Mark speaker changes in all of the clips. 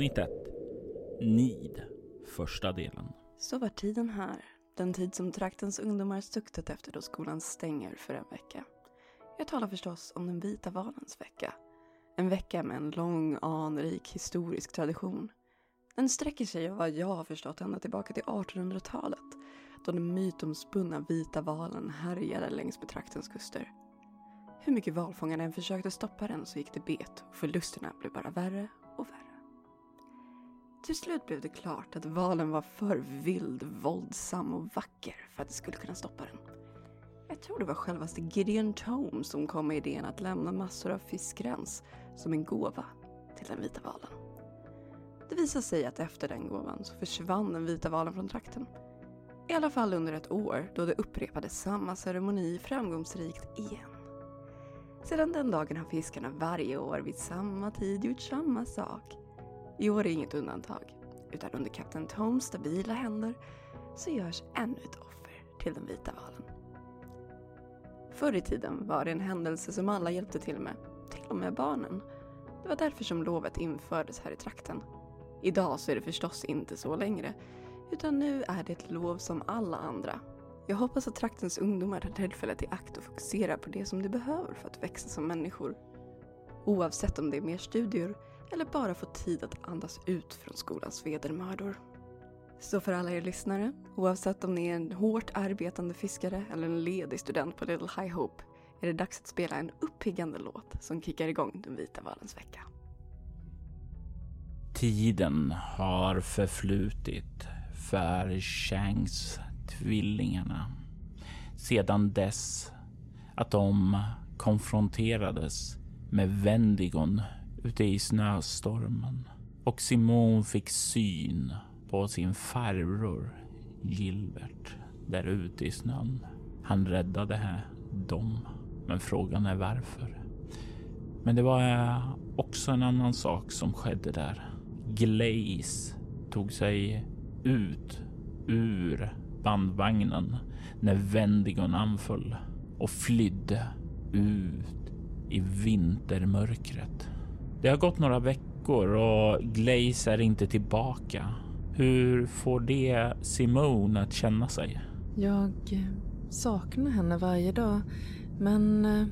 Speaker 1: Avsnitt 1 Nid Första delen
Speaker 2: Så var tiden här. Den tid som traktens ungdomar suktat efter då skolan stänger för en vecka. Jag talar förstås om den vita valens vecka. En vecka med en lång, anrik historisk tradition. Den sträcker sig av vad jag har förstått ända tillbaka till 1800-talet. Då den mytomspunna vita valen härjade längs med traktens kuster. Hur mycket valfångarna än försökte stoppa den så gick det bet och förlusterna blev bara värre och värre. Till slut blev det klart att valen var för vild, våldsam och vacker för att det skulle kunna stoppa den. Jag tror det var självaste Gideon Tome som kom med idén att lämna massor av fiskrens som en gåva till den vita valen. Det visade sig att efter den gåvan så försvann den vita valen från trakten. I alla fall under ett år då det upprepade samma ceremoni framgångsrikt igen. Sedan den dagen har fiskarna varje år vid samma tid gjort samma sak. I år är inget undantag, utan under kapten Toms stabila händer så görs ännu ett offer till den vita valen. Förr i tiden var det en händelse som alla hjälpte till med, till och med barnen. Det var därför som lovet infördes här i trakten. Idag så är det förstås inte så längre, utan nu är det ett lov som alla andra jag hoppas att traktens ungdomar tar tillfället i akt och fokuserar på det som de behöver för att växa som människor. Oavsett om det är mer studier eller bara få tid att andas ut från skolans vedermödor. Så för alla er lyssnare, oavsett om ni är en hårt arbetande fiskare eller en ledig student på Little High Hope, är det dags att spela en uppiggande låt som kickar igång den vita valens vecka.
Speaker 1: Tiden har förflutit för Shanks tvillingarna sedan dess att de konfronterades med Vendigon ute i snöstormen och Simon fick syn på sin farbror Gilbert där ute i snön. Han räddade dem, men frågan är varför. Men det var eh, också en annan sak som skedde där. Glaze tog sig ut ur bandvagnen när Vendigon anföll och flydde ut i vintermörkret. Det har gått några veckor och Glaze är inte tillbaka. Hur får det Simone att känna sig?
Speaker 3: Jag eh, saknar henne varje dag, men eh,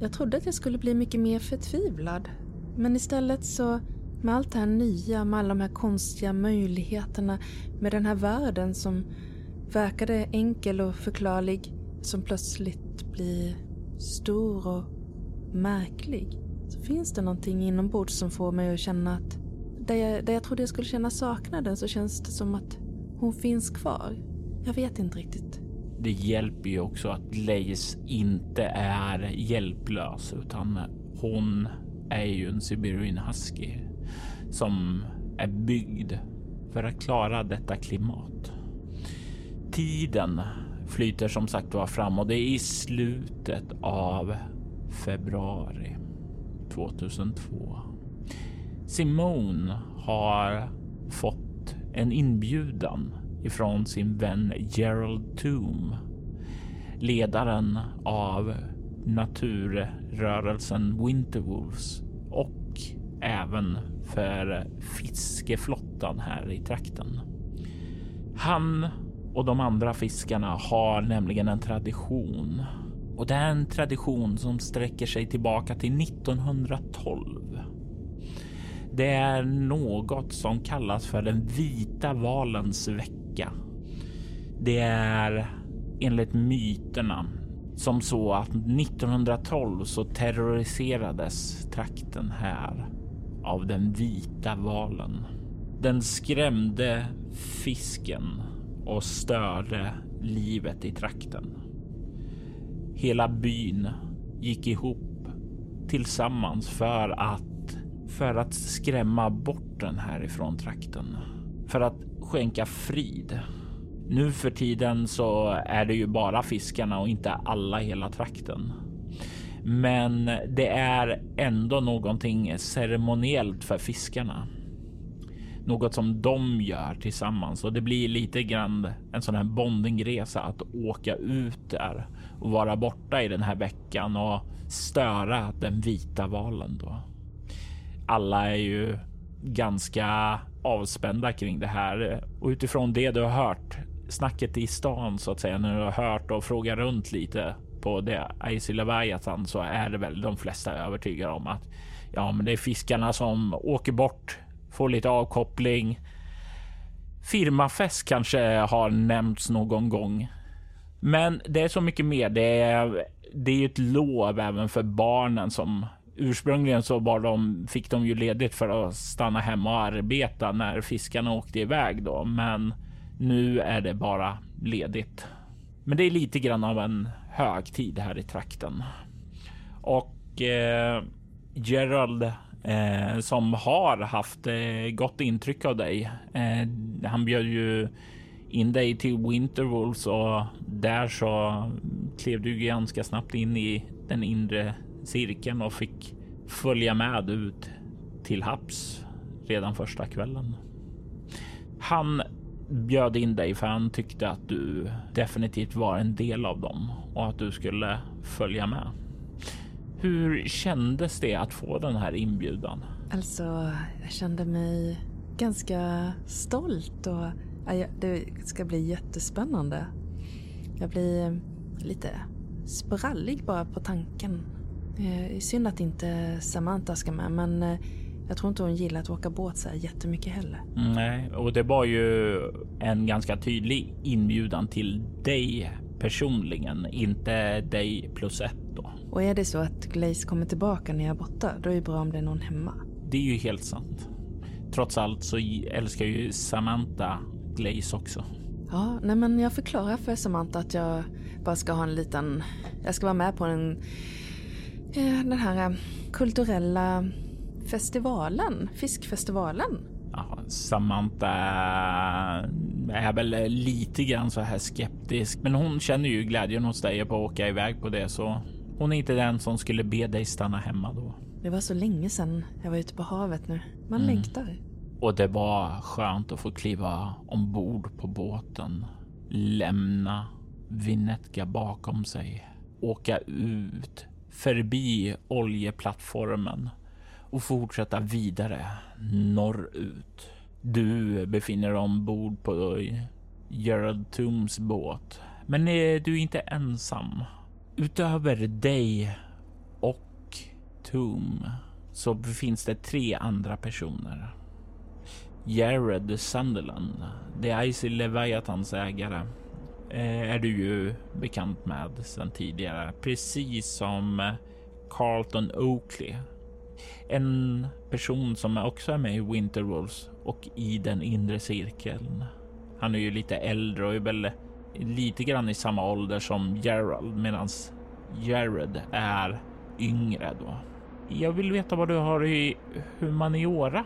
Speaker 3: jag trodde att jag skulle bli mycket mer förtvivlad. Men istället så med allt det här nya, med alla de här konstiga möjligheterna, med den här världen som verkade enkel och förklarlig, som plötsligt blir stor och märklig. Så finns det någonting inombords som får mig att känna att där jag, där jag trodde jag skulle känna saknaden så känns det som att hon finns kvar. Jag vet inte riktigt.
Speaker 1: Det hjälper ju också att Lace inte är hjälplös utan hon är ju en Siberian Husky som är byggd för att klara detta klimat. Tiden flyter som sagt var fram och det är i slutet av februari 2002. Simone har fått en inbjudan ifrån sin vän Gerald Toom, ledaren av naturrörelsen Winterwolves och även för fiskeflottan här i trakten. Han och de andra fiskarna har nämligen en tradition och det är en tradition som sträcker sig tillbaka till 1912. Det är något som kallas för den vita valens vecka. Det är enligt myterna som så att 1912 så terroriserades trakten här av den vita valen. Den skrämde fisken och störde livet i trakten. Hela byn gick ihop tillsammans för att för att skrämma bort den härifrån trakten. För att skänka frid. Nu för tiden så är det ju bara fiskarna och inte alla i hela trakten. Men det är ändå någonting ceremoniellt för fiskarna. Något som de gör tillsammans och det blir lite grann en sån här bondingresa att åka ut där och vara borta i den här veckan och störa den vita valen då. Alla är ju ganska avspända kring det här och utifrån det du har hört snacket i stan så att säga när du har hört och frågat runt lite på det Aisilavajatan så är det väl de flesta övertygade om att ja, men det är fiskarna som åker bort, får lite avkoppling. Firmafest kanske har nämnts någon gång, men det är så mycket mer. Det är, det är ett lov även för barnen som ursprungligen så var de, fick de ju ledigt för att stanna hemma och arbeta när fiskarna åkte iväg då. Men nu är det bara ledigt. Men det är lite grann av en högtid här i trakten. Och eh, Gerald eh, som har haft eh, gott intryck av dig. Eh, han bjöd ju in dig till Winterwolves och där så klev du ganska snabbt in i den inre cirkeln och fick följa med ut till havs redan första kvällen. Han bjöd in dig för han tyckte att du definitivt var en del av dem och att du skulle följa med. Hur kändes det att få den här inbjudan?
Speaker 3: Alltså, jag kände mig ganska stolt och det ska bli jättespännande. Jag blir lite sprallig bara på tanken. Eh, synd att inte Samantha ska med, men eh, jag tror inte hon gillar att åka båt så här jättemycket heller.
Speaker 1: Nej, och det var ju en ganska tydlig inbjudan till dig personligen, inte dig plus ett då.
Speaker 3: Och är det så att Glaze kommer tillbaka när jag är borta, då är det bra om det är någon hemma.
Speaker 1: Det är ju helt sant. Trots allt så älskar ju Samantha Glaze också.
Speaker 3: Ja, nej men jag förklarar för Samantha att jag bara ska ha en liten... Jag ska vara med på en... Eh, den här eh, kulturella festivalen, fiskfestivalen.
Speaker 1: Ja, Samantha är väl lite grann så här skeptisk, men hon känner ju glädjen hos dig på att åka iväg på det, så hon är inte den som skulle be dig stanna hemma då.
Speaker 3: Det var så länge sedan jag var ute på havet nu. Man mm. längtar.
Speaker 1: Och det var skönt att få kliva ombord på båten, lämna Vinetka bakom sig, åka ut förbi oljeplattformen och fortsätta vidare norrut. Du befinner dig ombord på Gerald Tooms båt, men du är inte ensam. Utöver dig och Toom så finns det tre andra personer. Jared Sunderland, The Icy Leviathans ägare, eh, är du ju bekant med sedan tidigare, precis som Carlton Oakley. En person som också är med i Winterwolves och i den inre cirkeln. Han är ju lite äldre och är väl lite grann i samma ålder som Gerald medan Jared är yngre då. Jag vill veta vad du har i humaniora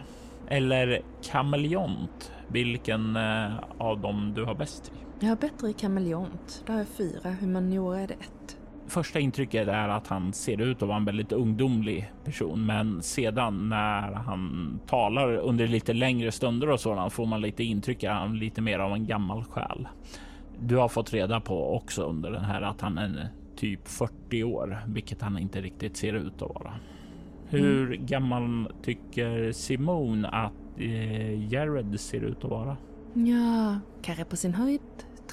Speaker 1: eller kameleont. Vilken eh, av dem du har bäst
Speaker 3: i? Jag har bättre i kameleont. Där har jag fyra. Humaniora är det ett
Speaker 1: första intrycket är att han ser ut att vara en väldigt ungdomlig person, men sedan när han talar under lite längre stunder och sådant får man lite intryck av han lite mer av en gammal själ. Du har fått reda på också under den här att han är typ 40 år, vilket han inte riktigt ser ut att vara. Hur mm. gammal tycker Simone att eh, Jared ser ut att vara?
Speaker 3: Ja, kanske på sin höjd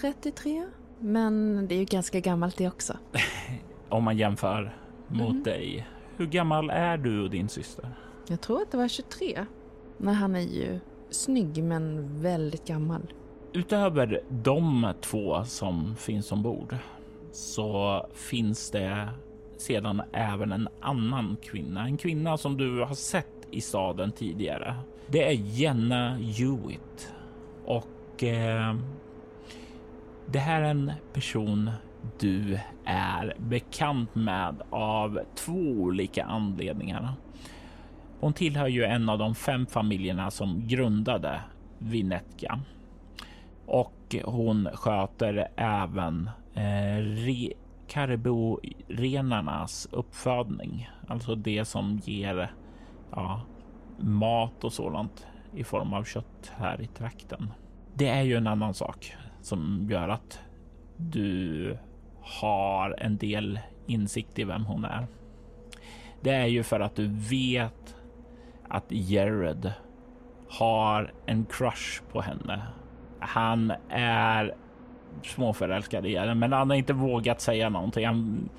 Speaker 3: 33. Men det är ju ganska gammalt det också.
Speaker 1: Om man jämför mot mm. dig. Hur gammal är du och din syster?
Speaker 3: Jag tror att det var 23. Nej, han är ju snygg men väldigt gammal.
Speaker 1: Utöver de två som finns ombord så finns det sedan även en annan kvinna. En kvinna som du har sett i staden tidigare. Det är Jenna Hewitt och eh, det här är en person du är bekant med av två olika anledningar. Hon tillhör ju en av de fem familjerna som grundade Vinetka och hon sköter även eh, re, kariborenarnas uppfödning, alltså det som ger ja, mat och sådant i form av kött här i trakten. Det är ju en annan sak som gör att du har en del insikt i vem hon är. Det är ju för att du vet att Jared har en crush på henne. Han är småförälskad i henne, men han har inte vågat säga någonting. Han,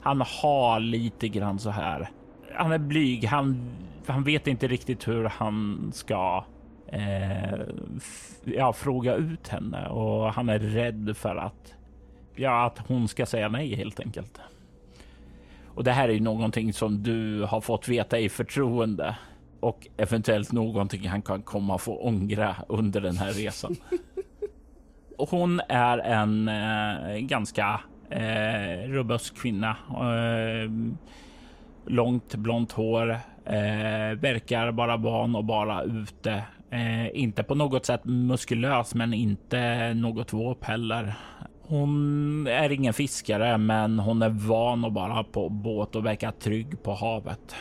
Speaker 1: han har lite grann så här. Han är blyg. Han, han vet inte riktigt hur han ska eh, ja, fråga ut henne och han är rädd för att ja, att hon ska säga nej helt enkelt. Och det här är ju någonting som du har fått veta i förtroende och eventuellt någonting han kan komma att få ångra under den här resan. hon är en eh, ganska eh, robust kvinna. Eh, långt blont hår, eh, verkar bara van och bara ute. Eh, inte på något sätt muskulös, men inte något våp heller. Hon är ingen fiskare, men hon är van att bara på båt och verkar trygg på havet.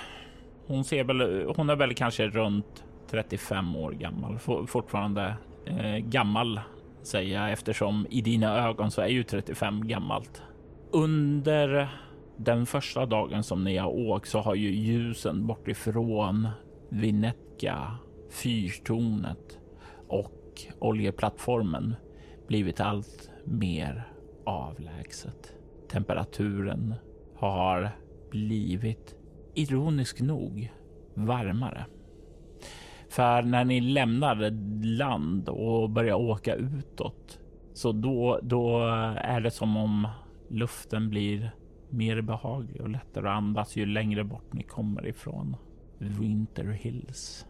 Speaker 1: Hon ser väl, hon är väl kanske runt 35 år gammal, fortfarande eh, gammal säger eftersom i dina ögon så är ju 35 gammalt. Under den första dagen som ni har åkt så har ju ljusen bortifrån Vinetka, fyrtornet och oljeplattformen blivit allt mer avlägset. Temperaturen har blivit ironiskt nog varmare. För när ni lämnar land och börjar åka utåt så då, då är det som om luften blir mer behaglig och lättare att andas ju längre bort ni kommer ifrån Winter Hills.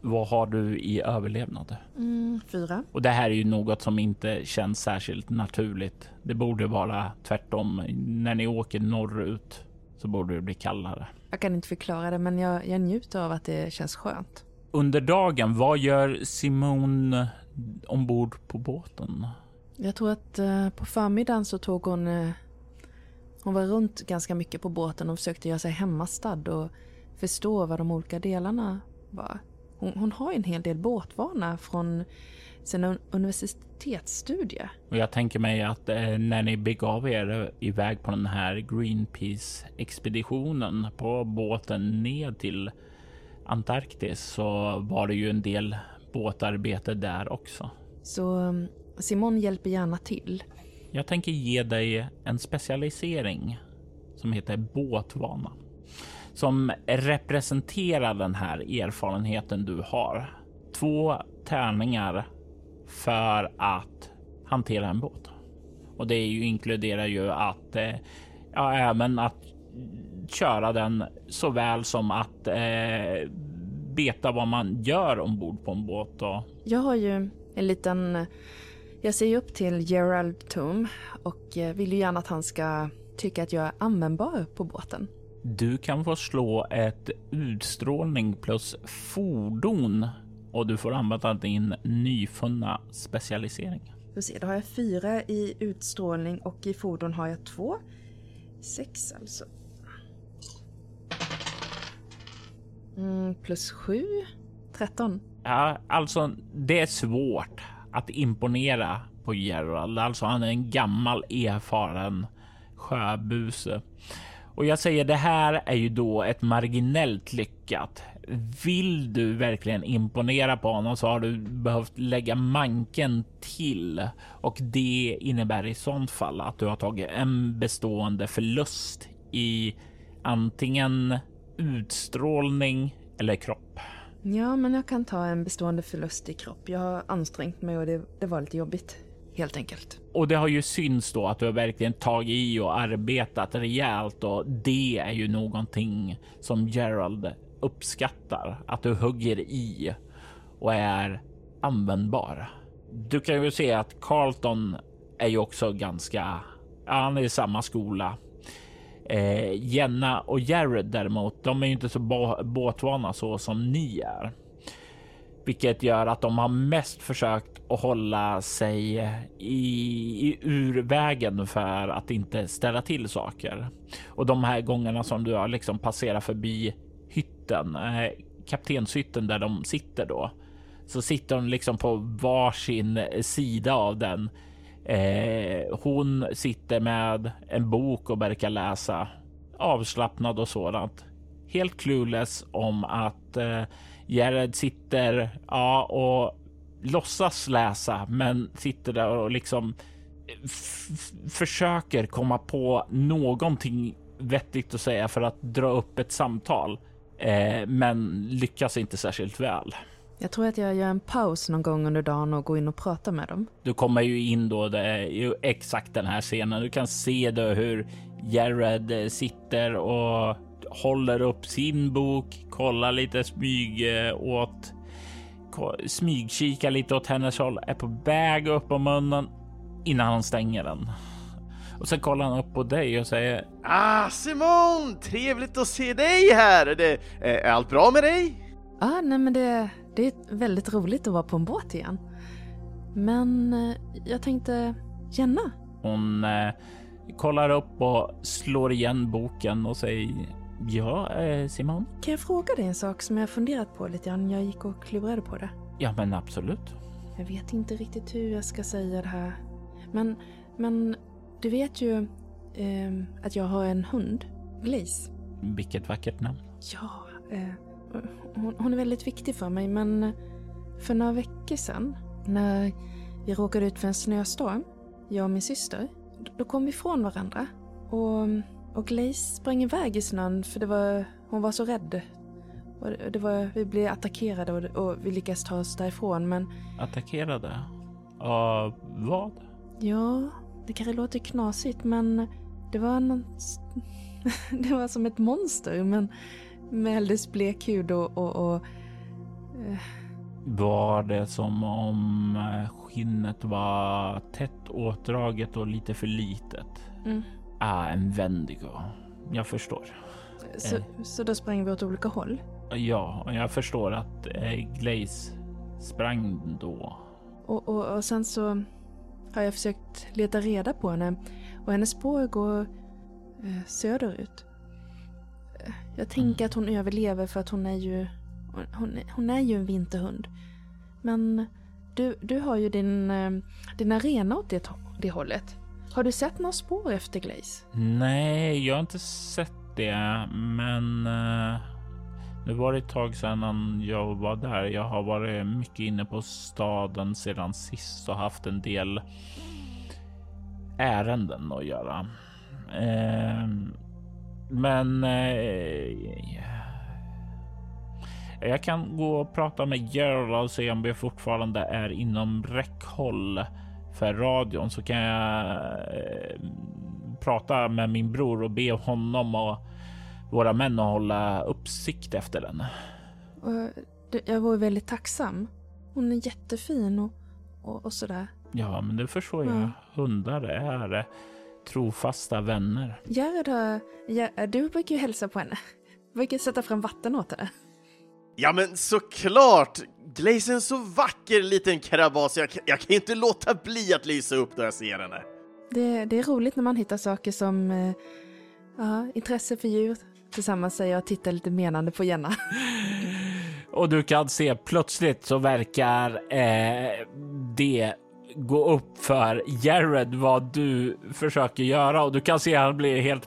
Speaker 1: Vad har du i överlevnad?
Speaker 3: Mm, fyra.
Speaker 1: Och det här är ju något som inte känns särskilt naturligt. Det borde vara tvärtom. När ni åker norrut så borde det bli kallare.
Speaker 3: Jag kan inte förklara det, men jag, jag njuter av att det känns skönt.
Speaker 1: Under dagen, vad gör Simone ombord på båten?
Speaker 3: Jag tror att uh, på förmiddagen så tog hon... Uh, hon var runt ganska mycket på båten och försökte göra sig hemmastad och förstå vad de olika delarna var. Hon, hon har en hel del båtvana från sina universitetsstudier.
Speaker 1: Och jag tänker mig att eh, när ni begav er iväg på den här Greenpeace-expeditionen på båten ner till Antarktis så var det ju en del båtarbete där också.
Speaker 3: Så um, Simon hjälper gärna till.
Speaker 1: Jag tänker ge dig en specialisering som heter båtvana som representerar den här erfarenheten du har. Två tärningar för att hantera en båt. Och det ju, inkluderar ju att eh, ja, även att köra den såväl som att eh, veta vad man gör ombord på en båt. Och...
Speaker 3: Jag har ju en liten... Jag ser ju upp till Gerald Tom och eh, vill ju gärna att han ska tycka att jag är användbar på båten.
Speaker 1: Du kan få slå ett utstrålning plus fordon och du får använda din nyfunna specialisering.
Speaker 3: Vi se, då har jag fyra i utstrålning och i fordon har jag två. Sex alltså. Mm, plus sju. Tretton.
Speaker 1: Ja, alltså det är svårt att imponera på Gerald. Alltså han är en gammal erfaren sjöbuse. Och jag säger det här är ju då ett marginellt lyckat. Vill du verkligen imponera på honom så har du behövt lägga manken till och det innebär i sånt fall att du har tagit en bestående förlust i antingen utstrålning eller kropp.
Speaker 3: Ja, men jag kan ta en bestående förlust i kropp. Jag har ansträngt mig och det, det var lite jobbigt. helt enkelt.
Speaker 1: Och det har ju syns då att du har verkligen tagit i och arbetat rejält och det är ju någonting som Gerald uppskattar. Att du hugger i och är användbar. Du kan ju se att Carlton är ju också ganska, han är i samma skola. Eh, Jenna och Jared däremot, de är ju inte så båtvana så som ni är vilket gör att de har mest försökt att hålla sig i, i ur vägen för att inte ställa till saker. Och de här gångerna som du har liksom passerat förbi hytten, eh, kaptenshytten där de sitter då, så sitter de liksom på varsin sida av den. Eh, hon sitter med en bok och verkar läsa avslappnad och sådant. Helt clueless om att eh, Jared sitter ja, och låtsas läsa, men sitter där och liksom försöker komma på någonting vettigt att säga för att dra upp ett samtal, eh, men lyckas inte särskilt väl.
Speaker 3: Jag tror att jag gör en paus någon gång under dagen och går in och pratar med dem.
Speaker 1: Du kommer ju in då, det är ju exakt den här scenen. Du kan se då hur Jared sitter och håller upp sin bok, kollar lite smyg eh, åt smygkika lite åt hennes håll, är på väg upp på munnen innan han stänger den. Och sen kollar han upp på dig och säger
Speaker 4: Ah, Simon! Trevligt att se dig här! Är, det, är allt bra med dig?
Speaker 3: Ja, ah, nej men det, det är väldigt roligt att vara på en båt igen. Men eh, jag tänkte, Jenna?
Speaker 1: Hon eh, kollar upp och slår igen boken och säger Ja, eh, Simon?
Speaker 3: Kan jag fråga dig en sak som jag funderat på lite grann? Jag gick och klurade på det.
Speaker 1: Ja, men absolut.
Speaker 3: Jag vet inte riktigt hur jag ska säga det här. Men, men du vet ju eh, att jag har en hund, Glaze.
Speaker 1: Vilket vackert namn.
Speaker 3: Ja, eh, hon, hon, är väldigt viktig för mig, men för några veckor sedan när vi råkade ut för en snöstorm, jag och min syster, då kom vi ifrån varandra. Och och Glaze sprang iväg i snön för det var, hon var så rädd. Och det var, vi blev attackerade och, och vi lyckades ta oss därifrån men...
Speaker 1: Attackerade? Av vad?
Speaker 3: Ja, det kanske låter knasigt men det var något... det var som ett monster men med alldeles blek hud och... och, och
Speaker 1: uh... Var det som om eh, skinnet var tätt åtdraget och lite för litet? Mm. Ah, en Vendigo. Jag förstår.
Speaker 3: Så, eh. så då sprang vi åt olika håll?
Speaker 1: Ja, jag förstår att eh, Glaze sprang då.
Speaker 3: Och, och, och sen så har jag försökt leta reda på henne och hennes spår går eh, söderut. Eh, jag tänker mm. att hon överlever för att hon är ju hon, hon är ju en vinterhund. Men du, du har ju din, eh, din arena åt det, det hållet. Har du sett några spår efter Glaze?
Speaker 1: Nej, jag har inte sett det, men nu var det ett tag sedan jag var där. Jag har varit mycket inne på staden sedan sist och haft en del ärenden att göra. Men uh, jag kan gå och prata med Gerald och se om vi fortfarande är inom räckhåll för radion så kan jag eh, prata med min bror och be honom och våra män att hålla uppsikt efter den.
Speaker 3: Jag vore väldigt tacksam. Hon är jättefin och, och, och sådär.
Speaker 1: Ja, men det förstår jag. Ja. Hundar är trofasta vänner.
Speaker 3: Gerda, du brukar ju hälsa på henne. Du brukar sätta fram vatten åt henne.
Speaker 4: Ja, men såklart! Glaze är en så vacker liten krabas, jag, jag kan inte låta bli att lysa upp när jag ser henne.
Speaker 3: Det, det är roligt när man hittar saker som eh, ja, intresse för djur tillsammans, säger jag och tittar lite menande på Jenna.
Speaker 1: och du kan se plötsligt så verkar eh, det gå upp för Jared vad du försöker göra och du kan se att han blir helt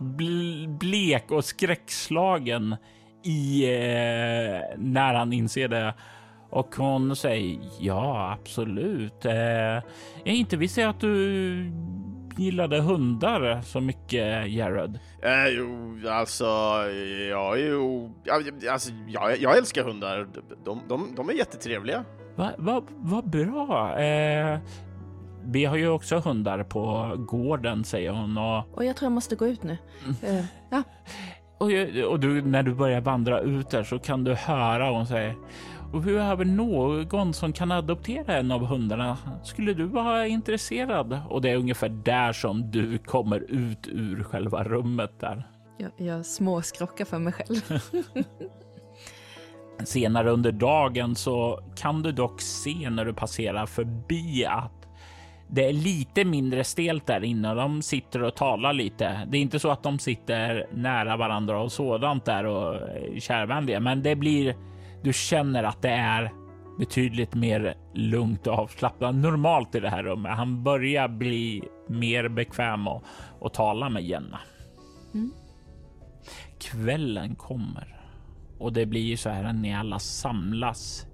Speaker 1: blek och skräckslagen i eh, när han inser det. Och hon säger ja, absolut. Eh, jag inte visste att du gillade hundar så mycket, Jared.
Speaker 4: Eh, jo, alltså, ja, jo, alltså, jag, jag älskar hundar. De, de, de är jättetrevliga.
Speaker 1: Vad va, va bra. Eh, vi har ju också hundar på gården, säger hon. Och,
Speaker 3: Och jag tror jag måste gå ut nu. Eh, ja,
Speaker 1: och, och du, när du börjar vandra ut där så kan du höra hon säger och vi någon som kan adoptera en av hundarna? Skulle du vara intresserad? Och det är ungefär där som du kommer ut ur själva rummet där.
Speaker 3: jag, jag småskrockar för mig själv.
Speaker 1: Senare under dagen så kan du dock se när du passerar förbi att det är lite mindre stelt där inne. De sitter och talar lite. Det är inte så att de sitter nära varandra och sådant där och är kärvänliga, men det blir. Du känner att det är betydligt mer lugnt och avslappnat normalt i det här rummet. Han börjar bli mer bekväm och, och tala med Jenna. Kvällen kommer och det blir så här att ni alla samlas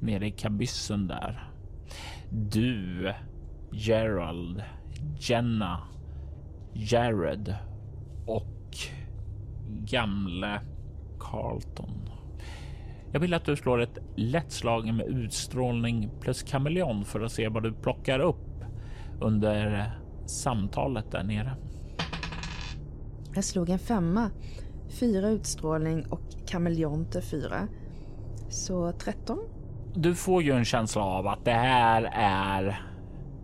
Speaker 1: nere i kabyssen där. Du, Gerald, Jenna, Jared och gamle Carlton. Jag vill att du slår ett lätt slag med utstrålning plus kameleon för att se vad du plockar upp under samtalet där nere.
Speaker 3: Jag slog en femma, fyra utstrålning och kameleont är fyra. Så 13.
Speaker 1: Du får ju en känsla av att det här är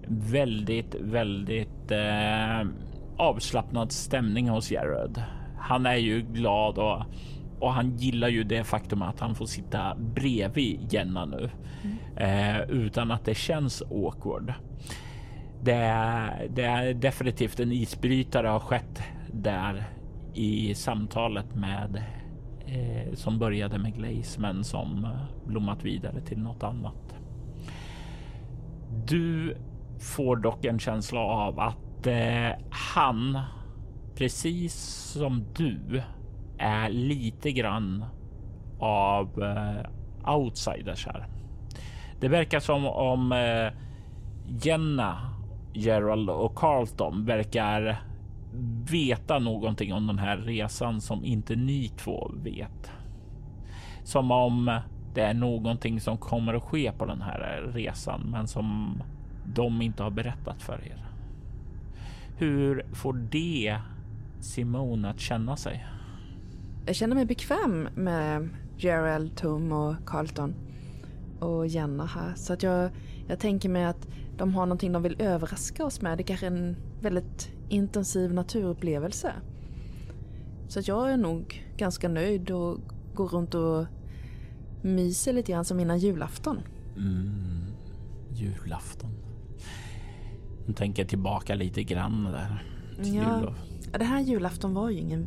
Speaker 1: väldigt, väldigt eh, avslappnad stämning hos Jared. Han är ju glad och, och han gillar ju det faktum att han får sitta bredvid Jenna nu eh, utan att det känns awkward. Det är, det är definitivt en isbrytare har skett där i samtalet med eh, som började med Glaze men som eh, blommat vidare till något annat. Du får dock en känsla av att eh, han, precis som du, är lite grann av eh, outsiders här. Det verkar som om eh, Jenna, Gerald och Carlton verkar veta någonting om den här resan som inte ni två vet. Som om det är någonting som kommer att ske på den här resan, men som de inte har berättat för er. Hur får det Simone att känna sig?
Speaker 3: Jag känner mig bekväm med Gerald, Tom och Carlton och Jenna här. Så att jag, jag tänker mig att de har någonting de vill överraska oss med. Det kanske är en väldigt intensiv naturupplevelse. Så att jag är nog ganska nöjd och går runt och myser lite grann som innan julafton.
Speaker 1: Mm, julafton. Jag tänker tillbaka lite grann där. till
Speaker 3: Ja.
Speaker 1: jul.
Speaker 3: Ja, Det här julafton var ju ingen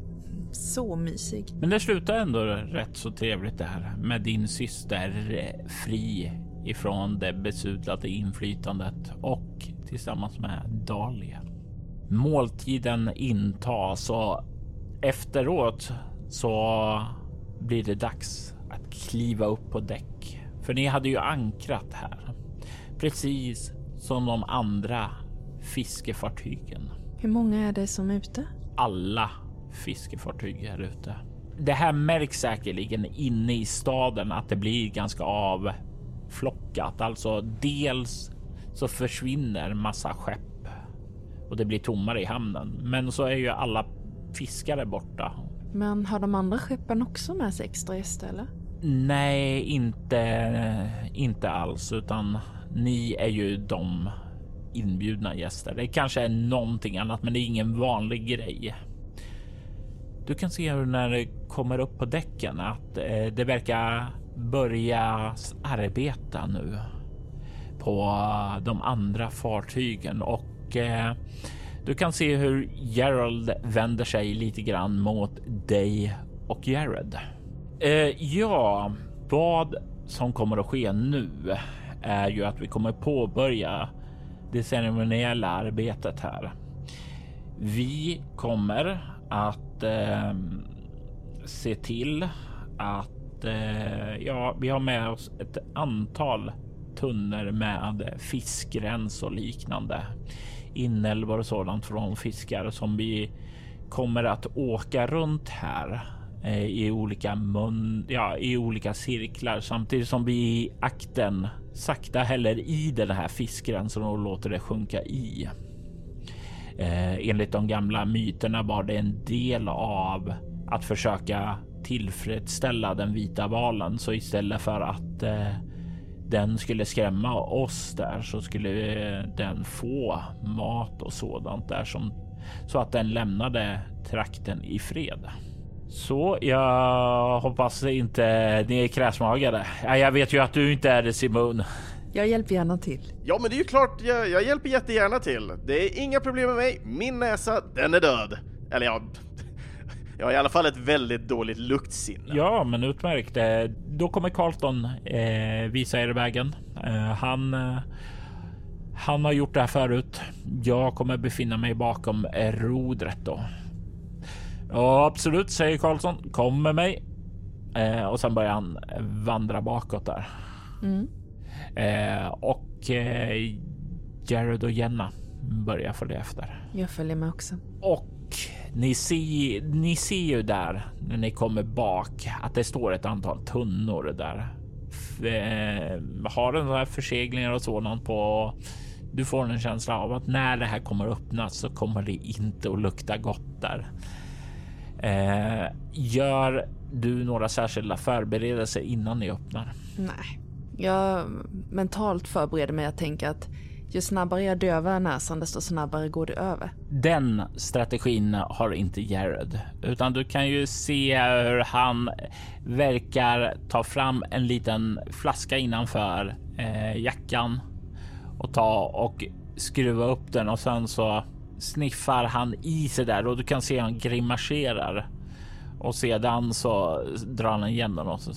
Speaker 3: så mysig.
Speaker 1: Men det slutar ändå rätt så trevligt där med din syster eh, fri ifrån det besudlade inflytandet och tillsammans med Dahlia. Måltiden intas och efteråt så blir det dags att kliva upp på däck. För ni hade ju ankrat här, precis som de andra fiskefartygen
Speaker 3: Hur många är det som är ute?
Speaker 1: alla fiskefartyg här ute. Det här märks säkerligen inne i staden att det blir ganska avflockat. Alltså dels så försvinner massa skepp och det blir tommare i hamnen. Men så är ju alla fiskare borta.
Speaker 3: Men har de andra skeppen också med sig extra gäster eller?
Speaker 1: Nej, inte, inte alls, utan ni är ju de inbjudna gäster. Det kanske är någonting annat, men det är ingen vanlig grej. Du kan se hur när det kommer upp på däcken att eh, det verkar börja arbeta nu på de andra fartygen och eh, du kan se hur Gerald vänder sig lite grann mot dig och Jared. Eh, ja, vad som kommer att ske nu är ju att vi kommer påbörja det ceremoniella arbetet här. Vi kommer att eh, se till att eh, ja, vi har med oss ett antal tunnor med fiskrens och liknande inälvor och sådant från fiskar som vi kommer att åka runt här eh, i olika mun, ja, i olika cirklar samtidigt som vi i akten sakta häller i den här fiskgränsen och låter det sjunka i. Eh, enligt de gamla myterna var det en del av att försöka tillfredsställa den vita valen. Så istället för att eh, den skulle skrämma oss där så skulle eh, den få mat och sådant där som så att den lämnade trakten i fred. Så jag hoppas inte ni är kräsmagade. Ja, jag vet ju att du inte är det Simon.
Speaker 3: Jag hjälper gärna till.
Speaker 4: Ja, men det är ju klart, jag, jag hjälper jättegärna till. Det är inga problem med mig. Min näsa, den är död. Eller ja, jag har i alla fall ett väldigt dåligt luktsinne.
Speaker 1: Ja, men utmärkt. Eh, Då kommer Carlton eh, visa er vägen. Eh, han, eh, han har gjort det här förut. Jag kommer befinna mig bakom rodret då. Ja, absolut, säger Carlton. Kom med mig. Eh, och sen börjar han vandra bakåt där.
Speaker 3: Mm.
Speaker 1: Eh, och eh, Jared och Jenna börjar följa efter.
Speaker 3: Jag följer med också.
Speaker 1: Och ni ser, ni ser ju där när ni kommer bak att det står ett antal tunnor där. F eh, har en här förseglingar och sådant på. Du får en känsla av att när det här kommer öppnas så kommer det inte att lukta gott där. Eh, gör du några särskilda förberedelser innan ni öppnar?
Speaker 3: Nej. Jag mentalt förbereder mig att tänka att ju snabbare jag dövar näsan desto snabbare går det över.
Speaker 1: Den strategin har inte Jared, utan du kan ju se hur han verkar ta fram en liten flaska innanför eh, jackan och ta och skruva upp den och sen så sniffar han i sig där och du kan se han grimaserar och sedan så drar han igen den och så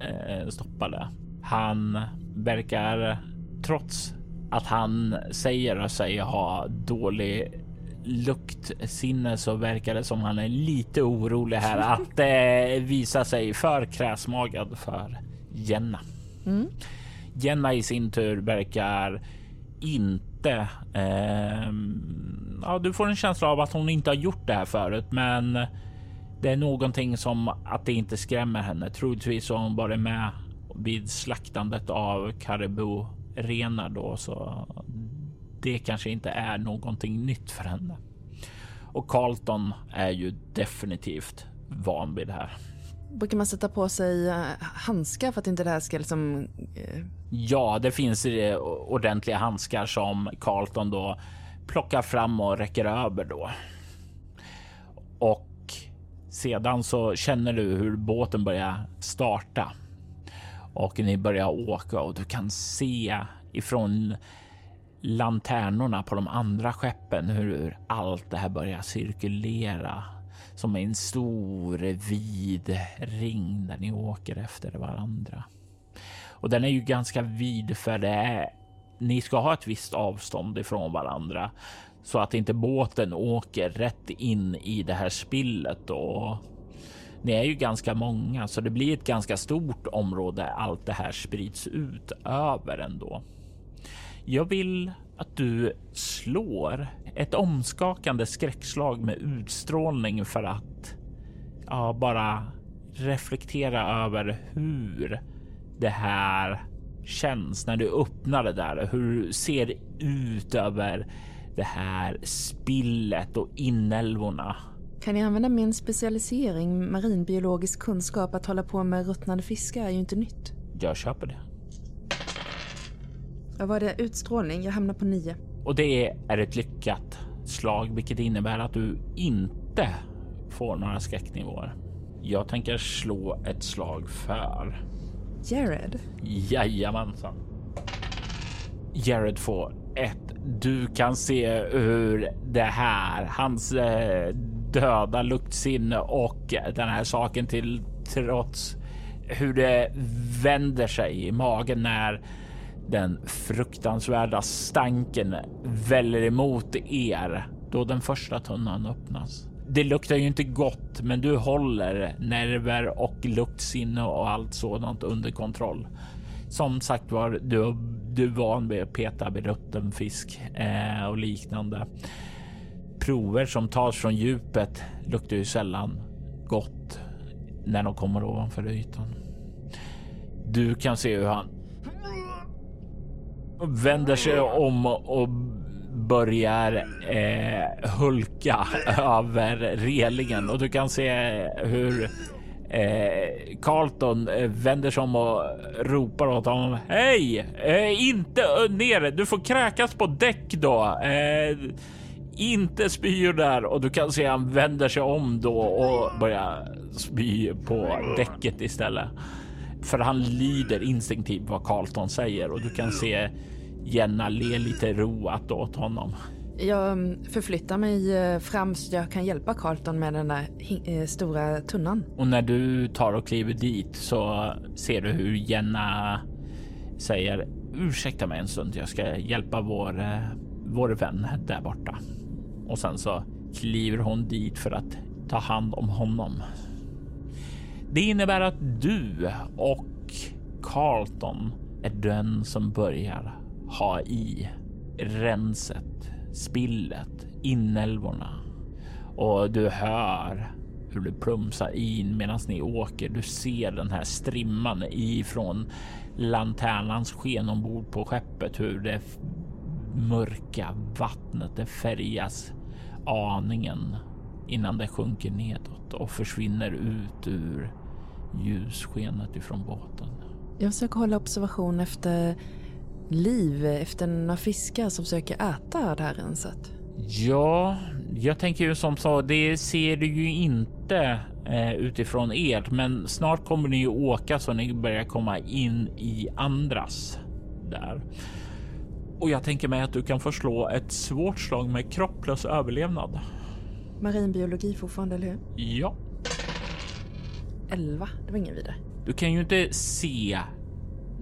Speaker 1: eh, stoppar det. Han verkar trots att han säger sig ha dålig luktsinne så verkar det som han är lite orolig här att eh, visa sig för kräsmagad för Jenna.
Speaker 3: Mm.
Speaker 1: Jenna i sin tur verkar inte. Eh, ja, du får en känsla av att hon inte har gjort det här förut, men det är någonting som att det inte skrämmer henne. Troligtvis har hon varit med vid slaktandet av Caribou renar då, så det kanske inte är någonting nytt för henne. Och Carlton är ju definitivt van vid det här.
Speaker 3: Brukar man sätta på sig eh, handskar för att inte det här ska liksom... eh,
Speaker 1: Ja, det finns eh, ordentliga handskar som Carlton då plockar fram och räcker över då. Och sedan så känner du hur båten börjar starta och ni börjar åka och du kan se ifrån lanternorna på de andra skeppen hur allt det här börjar cirkulera som en stor vid ring där ni åker efter varandra. Och den är ju ganska vid för det är, ni ska ha ett visst avstånd ifrån varandra så att inte båten åker rätt in i det här spillet och ni är ju ganska många så det blir ett ganska stort område allt det här sprids ut över ändå. Jag vill att du slår ett omskakande skräckslag med utstrålning för att ja, bara reflektera över hur det här känns när du öppnar det där. Hur det ser ut över det här spillet och inälvorna.
Speaker 3: Kan jag använda min specialisering marinbiologisk kunskap att hålla på med ruttnande fiskar är ju inte nytt.
Speaker 1: Jag köper det.
Speaker 3: Vad var det? Utstrålning? Jag hamnar på nio.
Speaker 1: Och det är ett lyckat slag, vilket innebär att du inte får några skräcknivåer. Jag tänker slå ett slag för
Speaker 3: Jared?
Speaker 1: Jajamensan. Jared får ett. Du kan se hur det här, hans eh, döda luktsinne och den här saken till trots hur det vänder sig i magen när den fruktansvärda stanken väller emot er då den första tunnan öppnas. Det luktar ju inte gott, men du håller nerver och luktsinne och allt sådant under kontroll. Som sagt var, du, du är van vid att peta vid rutten fisk eh, och liknande. Prover som tas från djupet luktar ju sällan gott. när de kommer ovanför ytan. Du kan se hur han vänder sig om och börjar eh, hulka över relingen och du kan se hur eh, Carlton eh, vänder sig om och ropar åt honom. Hej! Eh, inte ner! Du får kräkas på däck då. Eh, inte spyr där och du kan se han vänder sig om då och börjar spy på däcket istället. För han lyder instinktivt vad Carlton säger och du kan se Jenna le lite roat åt honom.
Speaker 3: Jag mm, förflyttar mig eh, fram så jag kan hjälpa Carlton med den där eh, stora tunnan.
Speaker 1: Och när du tar och kliver dit så ser du hur Jenna säger ursäkta mig en stund. Jag ska hjälpa vår, eh, vår vän där borta. Och sen så kliver hon dit för att ta hand om honom. Det innebär att du och Carlton är den som börjar ha i renset, spillet, inälvorna. Och du hör hur det plumsar in medan ni åker. Du ser den här strimman ifrån lanternans sken ombord på skeppet, hur det mörka vattnet det färgas aningen innan det sjunker nedåt och försvinner ut ur ljusskenet ifrån båten.
Speaker 3: Jag försöker hålla observation efter liv, efter några fiskar som försöker äta det här renset.
Speaker 1: Ja, jag tänker ju som så, det ser du ju inte eh, utifrån er, men snart kommer ni ju åka så ni börjar komma in i andras där. Och jag tänker mig att du kan förslå ett svårt slag med kropplös överlevnad.
Speaker 3: Marinbiologi fortfarande, eller hur?
Speaker 1: Ja.
Speaker 3: 11, det var ingen vidare.
Speaker 1: Du kan ju inte se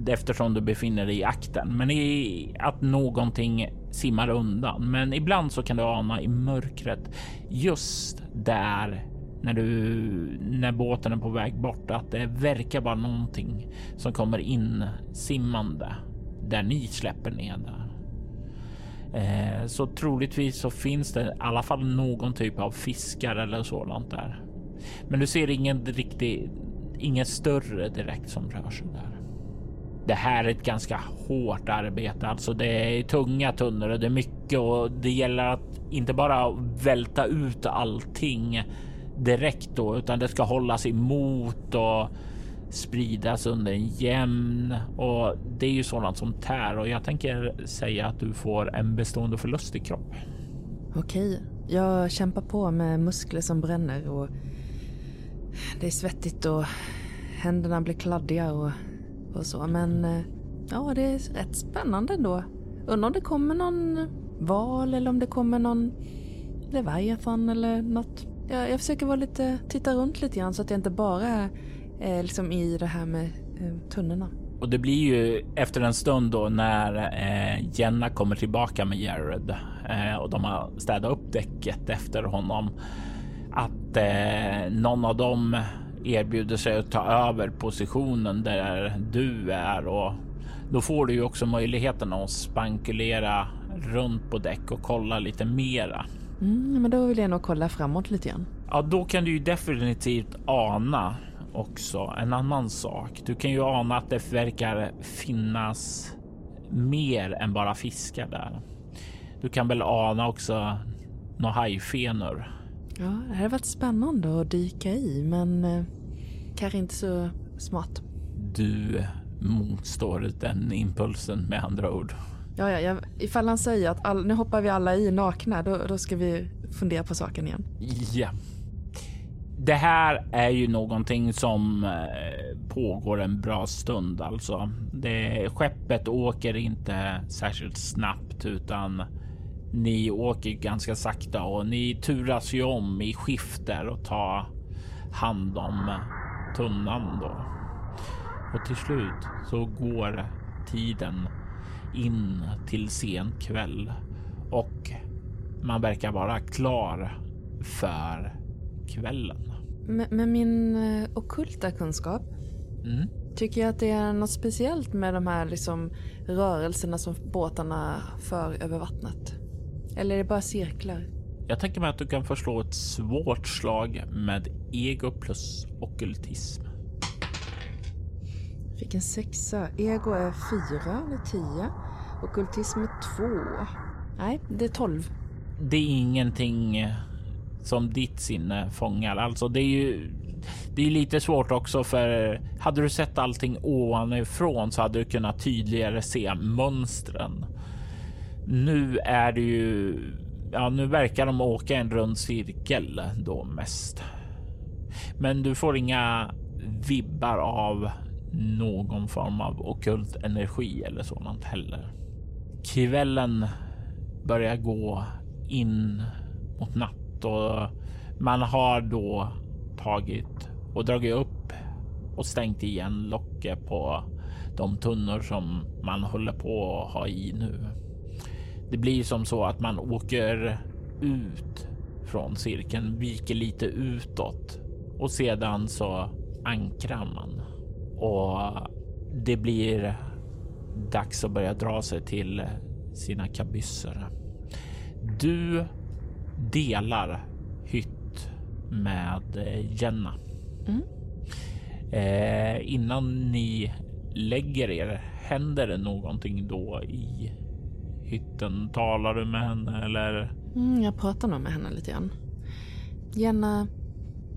Speaker 1: eftersom du befinner dig i akten, men i att någonting simmar undan. Men ibland så kan du ana i mörkret just där när du när båten är på väg bort att det verkar vara någonting som kommer in simmande där ni släpper ner där. Eh, så troligtvis så finns det i alla fall någon typ av fiskar eller sådant där. Men du ser ingen riktig, inget större direkt som rör sig där. Det här är ett ganska hårt arbete, alltså det är tunga tunnor och det är mycket och det gäller att inte bara välta ut allting direkt då, utan det ska hållas emot och spridas under en jämn och det är ju sådant som tär och jag tänker säga att du får en bestående förlust i kropp.
Speaker 3: Okej, jag kämpar på med muskler som bränner och det är svettigt och händerna blir kladdiga och, och så men eh, ja, det är rätt spännande ändå. Undrar om det kommer någon val eller om det kommer någon Leviathan eller något. Jag, jag försöker vara lite, titta runt lite grann så att jag inte bara är eh, liksom i det här med eh, tunnorna.
Speaker 1: Och det blir ju efter en stund då när eh, Jenna kommer tillbaka med Jared eh, och de har städat upp däcket efter honom. Att eh, någon av dem erbjuder sig att ta över positionen där du är och då får du ju också möjligheten att spankulera runt på däck och kolla lite mera.
Speaker 3: Mm, men då vill jag nog kolla framåt lite grann.
Speaker 1: Ja, då kan du ju definitivt ana också en annan sak. Du kan ju ana att det verkar finnas mer än bara fiskar där. Du kan väl ana också några hajfenor.
Speaker 3: Ja, det hade varit spännande att dyka i, men eh, kanske inte så smart.
Speaker 1: Du motstår den impulsen med andra ord.
Speaker 3: Ja, ja, ja. ifall han säger att all, nu hoppar vi alla i nakna, då, då ska vi fundera på saken igen.
Speaker 1: Ja. Det här är ju någonting som eh, pågår en bra stund alltså. Det, skeppet åker inte särskilt snabbt utan ni åker ganska sakta och ni turas ju om i skifter och ta hand om tunnan då. Och till slut så går tiden in till sen kväll och man verkar vara klar för kvällen.
Speaker 3: Med, med min eh, okulta kunskap
Speaker 1: Mm.
Speaker 3: tycker jag att det är något speciellt med de här liksom, rörelserna som båtarna för över vattnet. Eller är det bara cirklar?
Speaker 1: Jag tänker mig att du kan förslå ett svårt slag med ego plus okultism.
Speaker 3: Fick en sexa. Ego är fyra eller tio. Okultism är två. Nej, det är tolv.
Speaker 1: Det är ingenting som ditt sinne fångar. Alltså det är ju det är lite svårt också för hade du sett allting ovanifrån så hade du kunnat tydligare se mönstren. Nu är det ju, ja nu verkar de åka en rund cirkel då mest. Men du får inga vibbar av någon form av okult energi eller sådant heller. Kvällen börjar gå in mot natt och man har då tagit och dragit upp och stängt igen locket på de tunnor som man håller på att ha i nu. Det blir som så att man åker ut från cirkeln, viker lite utåt och sedan så ankrar man och det blir dags att börja dra sig till sina kabysser. Du delar hytt med Jenna. Mm. Eh, innan ni lägger er, händer det någonting då i hytten? Talar du med henne eller?
Speaker 3: Mm, jag pratar nog med henne lite grann. Jenna,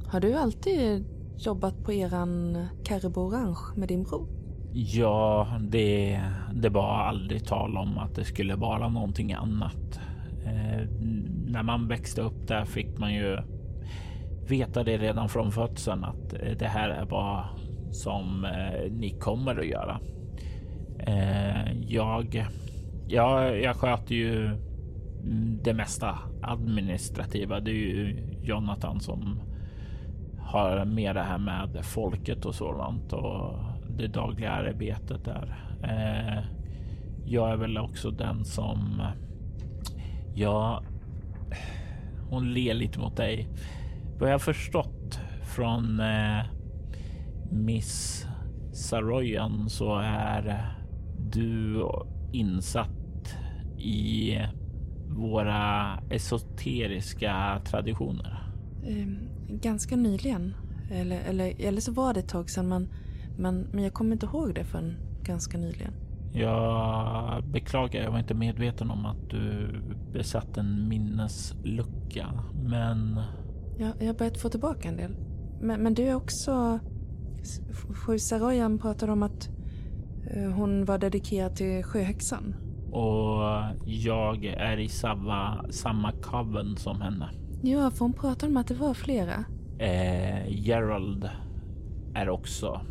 Speaker 3: har du alltid jobbat på eran Caribou Orange med din bror?
Speaker 1: Ja, det, det var aldrig tal om att det skulle vara någonting annat. Eh, när man växte upp där fick man ju veta det redan från födseln att eh, det här är vad som eh, ni kommer att göra. Eh, jag, jag, jag sköter ju det mesta administrativa. Det är ju Jonathan som har med det här med folket och sådant och det dagliga arbetet där. Eh, jag är väl också den som Ja, hon ler lite mot dig. Vad jag förstått från eh, Miss Saroyan så är du insatt i våra esoteriska traditioner.
Speaker 3: Eh, ganska nyligen. Eller, eller, eller så var det ett tag sedan men, men, men jag kommer inte ihåg det förrän ganska nyligen.
Speaker 1: Jag beklagar, jag var inte medveten om att du besatt en minneslucka, men
Speaker 3: Ja, jag har börjat få tillbaka en del. Men, men du är också... Fru Saroyan pratade om att uh, hon var dedikerad till sjöhäxan.
Speaker 1: Och jag är i samma, samma coven som henne.
Speaker 3: Ja, för hon pratade om att det var flera.
Speaker 1: Eh, Gerald är också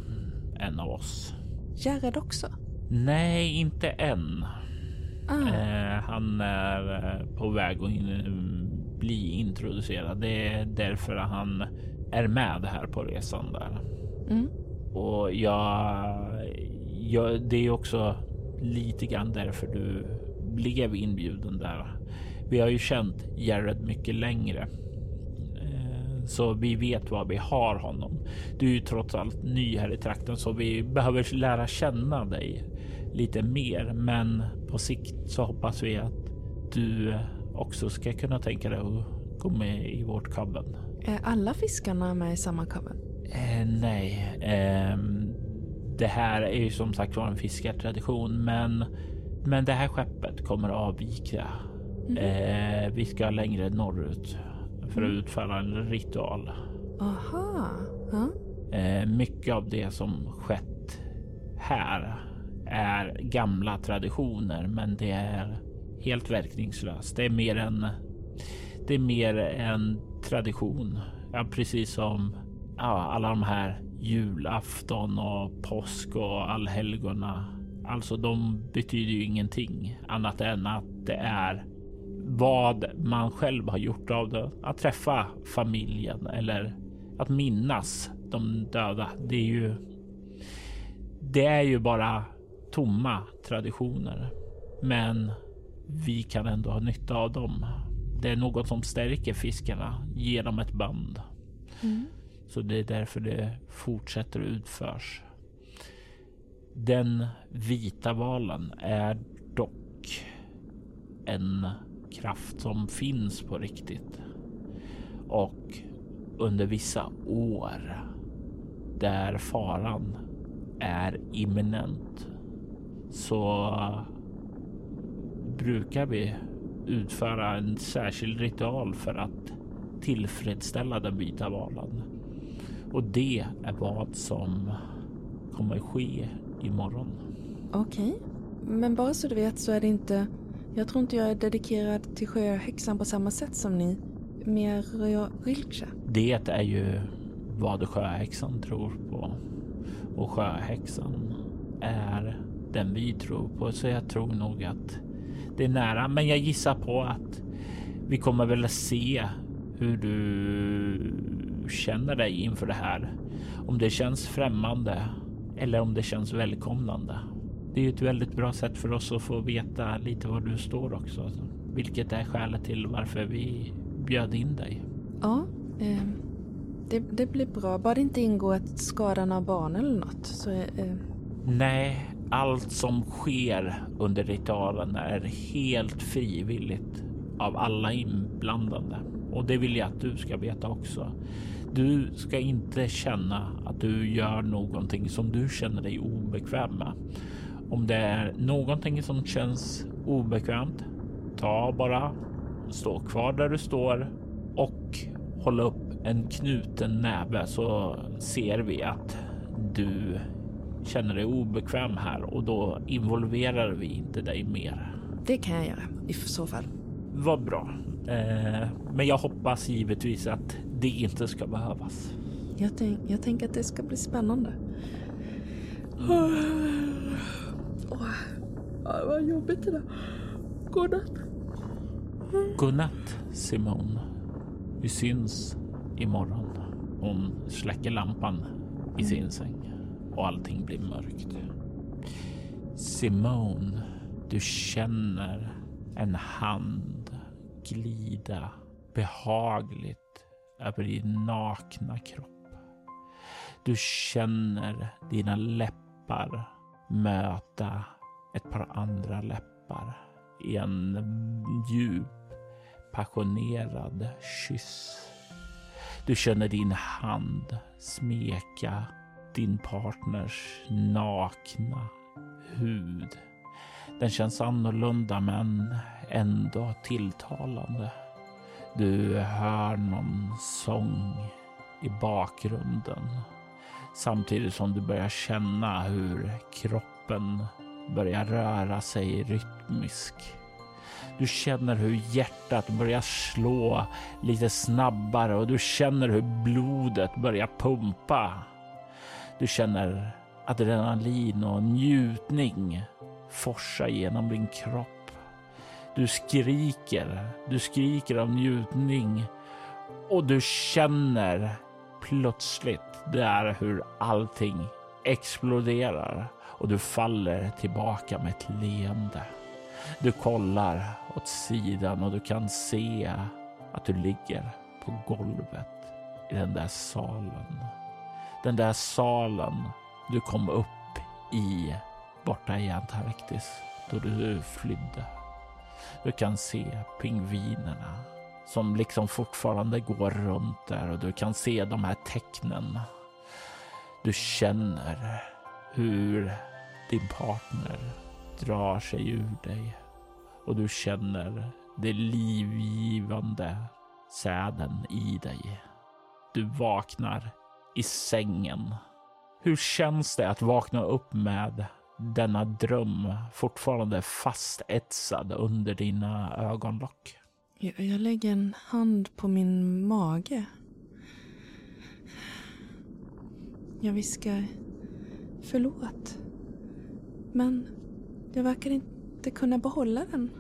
Speaker 1: en av oss.
Speaker 3: Gerald också?
Speaker 1: Nej, inte än. Ah. Eh, han är eh, på väg att in, bli introducerad. Det är därför han är med här på resan där. Mm. Och jag, jag, det är också lite grann därför du blev inbjuden där. Vi har ju känt Jared mycket längre. Eh, så vi vet vad vi har honom. Du är ju trots allt ny här i trakten så vi behöver lära känna dig lite mer. Men på sikt så hoppas vi att du också ska kunna tänka dig att gå med i vårt coven.
Speaker 3: Är alla fiskarna med i samma coven?
Speaker 1: Eh, nej, eh, det här är ju som sagt var en fiskartradition, men men det här skeppet kommer att avvika. Mm. Eh, vi ska längre norrut för att mm. utföra en ritual.
Speaker 3: Aha. Huh?
Speaker 1: Eh, mycket av det som skett här är gamla traditioner, men det är helt verkningslöst. Det är mer en. Det är mer en tradition, ja, precis som ja, alla de här julafton och påsk och allhelgona. Alltså, de betyder ju ingenting annat än att det är vad man själv har gjort av det. Att träffa familjen eller att minnas de döda. Det är ju. Det är ju bara tomma traditioner, men vi kan ändå ha nytta av dem. Det är något som stärker fiskarna genom ett band. Mm. Så det är därför det fortsätter utförs. Den vita valen är dock en kraft som finns på riktigt. Och under vissa år där faran är imminent så brukar vi utföra en särskild ritual för att tillfredsställa den vita valen. Och det är vad som kommer ske imorgon.
Speaker 3: Okej, okay. men bara så du vet så är det inte... Jag tror inte jag är dedikerad till sjöhäxan på samma sätt som ni. Mer Rilcha.
Speaker 1: Det är ju vad sjöhäxan tror på. Och sjöhäxan är den vi tror på. Så jag tror nog att det är nära. Men jag gissar på att vi kommer väl se hur du känner dig inför det här. Om det känns främmande eller om det känns välkomnande. Det är ett väldigt bra sätt för oss att få veta lite var du står också. Vilket är skälet till varför vi bjöd in dig.
Speaker 3: Ja, eh, det, det, blir bra. Bara det inte ingår ett skadan av barn eller något. Så, eh.
Speaker 1: Nej, allt som sker under ritualen är helt frivilligt av alla inblandade. Och det vill jag att du ska veta också. Du ska inte känna att du gör någonting som du känner dig obekväm med. Om det är någonting som känns obekvämt, ta bara, stå kvar där du står och hålla upp en knuten näve så ser vi att du känner dig obekväm här och då involverar vi inte dig mer.
Speaker 3: Det kan jag göra i så fall.
Speaker 1: Vad bra. Eh, men jag hoppas givetvis att det inte ska behövas.
Speaker 3: Jag, tänk, jag tänker att det ska bli spännande.
Speaker 1: Mm.
Speaker 3: Oh, vad jobbigt det där. Godnatt.
Speaker 1: Godnatt Simone. Vi syns imorgon. Hon släcker lampan i sin mm. säng och allting blir mörkt. Simone, du känner en hand glida behagligt över din nakna kropp. Du känner dina läppar möta ett par andra läppar i en djup passionerad kyss. Du känner din hand smeka din partners nakna hud. Den känns annorlunda men ändå tilltalande. Du hör någon sång i bakgrunden samtidigt som du börjar känna hur kroppen börjar röra sig rytmiskt. Du känner hur hjärtat börjar slå lite snabbare och du känner hur blodet börjar pumpa. Du känner adrenalin och njutning forsa genom din kropp. Du skriker, du skriker av njutning och du känner plötsligt där hur allting exploderar och du faller tillbaka med ett leende. Du kollar åt sidan och du kan se att du ligger på golvet i den där salen. Den där salen du kom upp i borta i Antarktis då du flydde. Du kan se pingvinerna som liksom fortfarande går runt där och du kan se de här tecknen. Du känner hur din partner drar sig ur dig och du känner det livgivande säden i dig. Du vaknar i sängen. Hur känns det att vakna upp med denna dröm fortfarande fastetsad under dina ögonlock?
Speaker 3: Jag, jag lägger en hand på min mage. Jag viskar förlåt. Men jag verkar inte kunna behålla den.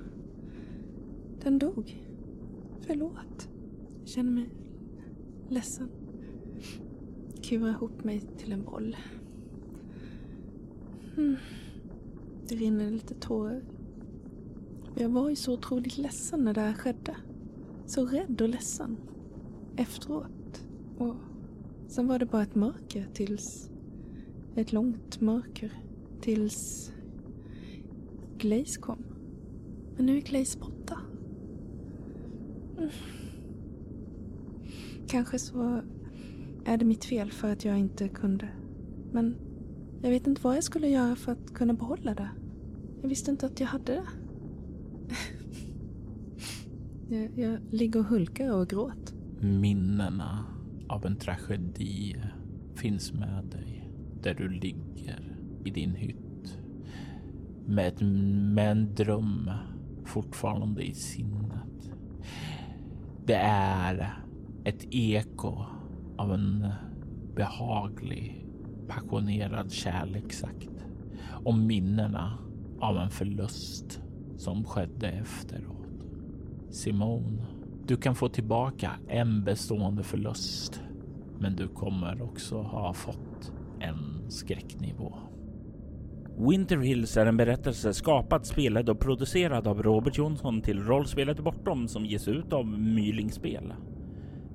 Speaker 3: Den dog. Förlåt. Jag känner mig ledsen. Kurar ihop mig till en boll. Mm. Det rinner lite tårar. Jag var ju så otroligt ledsen när det här skedde. Så rädd och ledsen. Efteråt. Och sen var det bara ett mörker tills... Ett långt mörker. Tills... Glaze kom. Men nu är Glaze borta. Kanske så är det mitt fel för att jag inte kunde. Men jag vet inte vad jag skulle göra för att kunna behålla det. Jag visste inte att jag hade det. jag, jag ligger och hulkar och gråter.
Speaker 5: Minnena av en tragedi finns med dig där du ligger i din hytt med, ett, med en dröm fortfarande i sinnet. Det är ett eko av en behaglig, passionerad kärlek sagt och minnena av en förlust som skedde efteråt. Simon, du kan få tillbaka en bestående förlust, men du kommer också ha fått en skräcknivå. Winter Hills är en berättelse skapad, spelad och producerad av Robert Jonsson till rollspelet Bortom som ges ut av Mylingspel.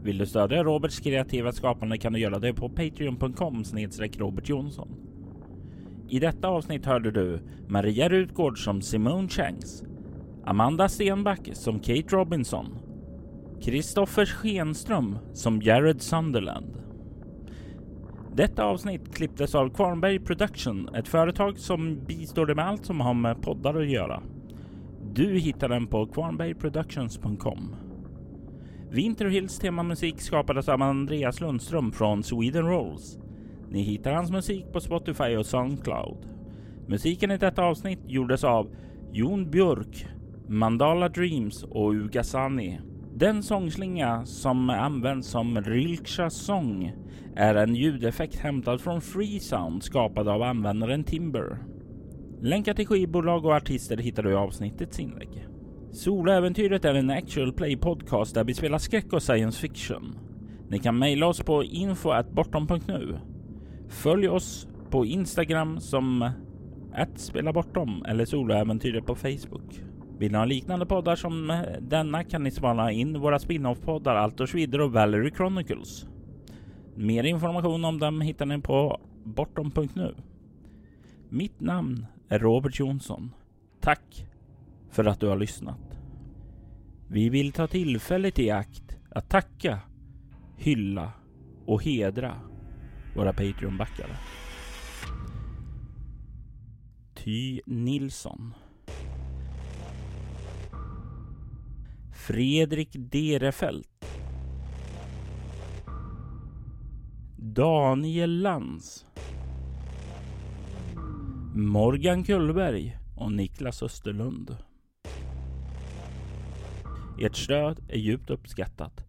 Speaker 5: Vill du stödja Roberts kreativa skapande kan du göra det på patreon.com snedstreck Robert Jonsson. I detta avsnitt hörde du Maria Rutgård som Simone Changs, Amanda Stenback som Kate Robinson, Kristoffer Schenström som Jared Sunderland. Detta avsnitt klipptes av Kvarnberg Production, ett företag som bistår dig med allt som har med poddar att göra. Du hittar den på kvarnbergproductions.com. Winter Hills temamusik skapades av Andreas Lundström från Sweden Rolls. Ni hittar hans musik på Spotify och Soundcloud. Musiken i detta avsnitt gjordes av Jon Björk, Mandala Dreams och Ugasani. Den sångslinga som används som Rilksha sång är en ljudeffekt hämtad från Freesound skapad av användaren Timber. Länkar till skivbolag och artister hittar du i avsnittets inlägg. Soloäventyret är en actual play podcast där vi spelar skräck och science fiction. Ni kan mejla oss på info.bortom.nu. Följ oss på Instagram som att spela bortom eller soloäventyret på Facebook. Vill ni ha liknande poddar som denna kan ni spana in våra spin-off-poddar Altors Vidder och Valerie Chronicles. Mer information om dem hittar ni på bortom.nu. Mitt namn är Robert Jonsson. Tack för att du har lyssnat. Vi vill ta tillfället i akt att tacka, hylla och hedra våra Patreon-backare. Ty Nilsson. Fredrik Derefelt. Daniel Lantz. Morgan Kullberg och Niklas Österlund. Ert stöd är djupt uppskattat.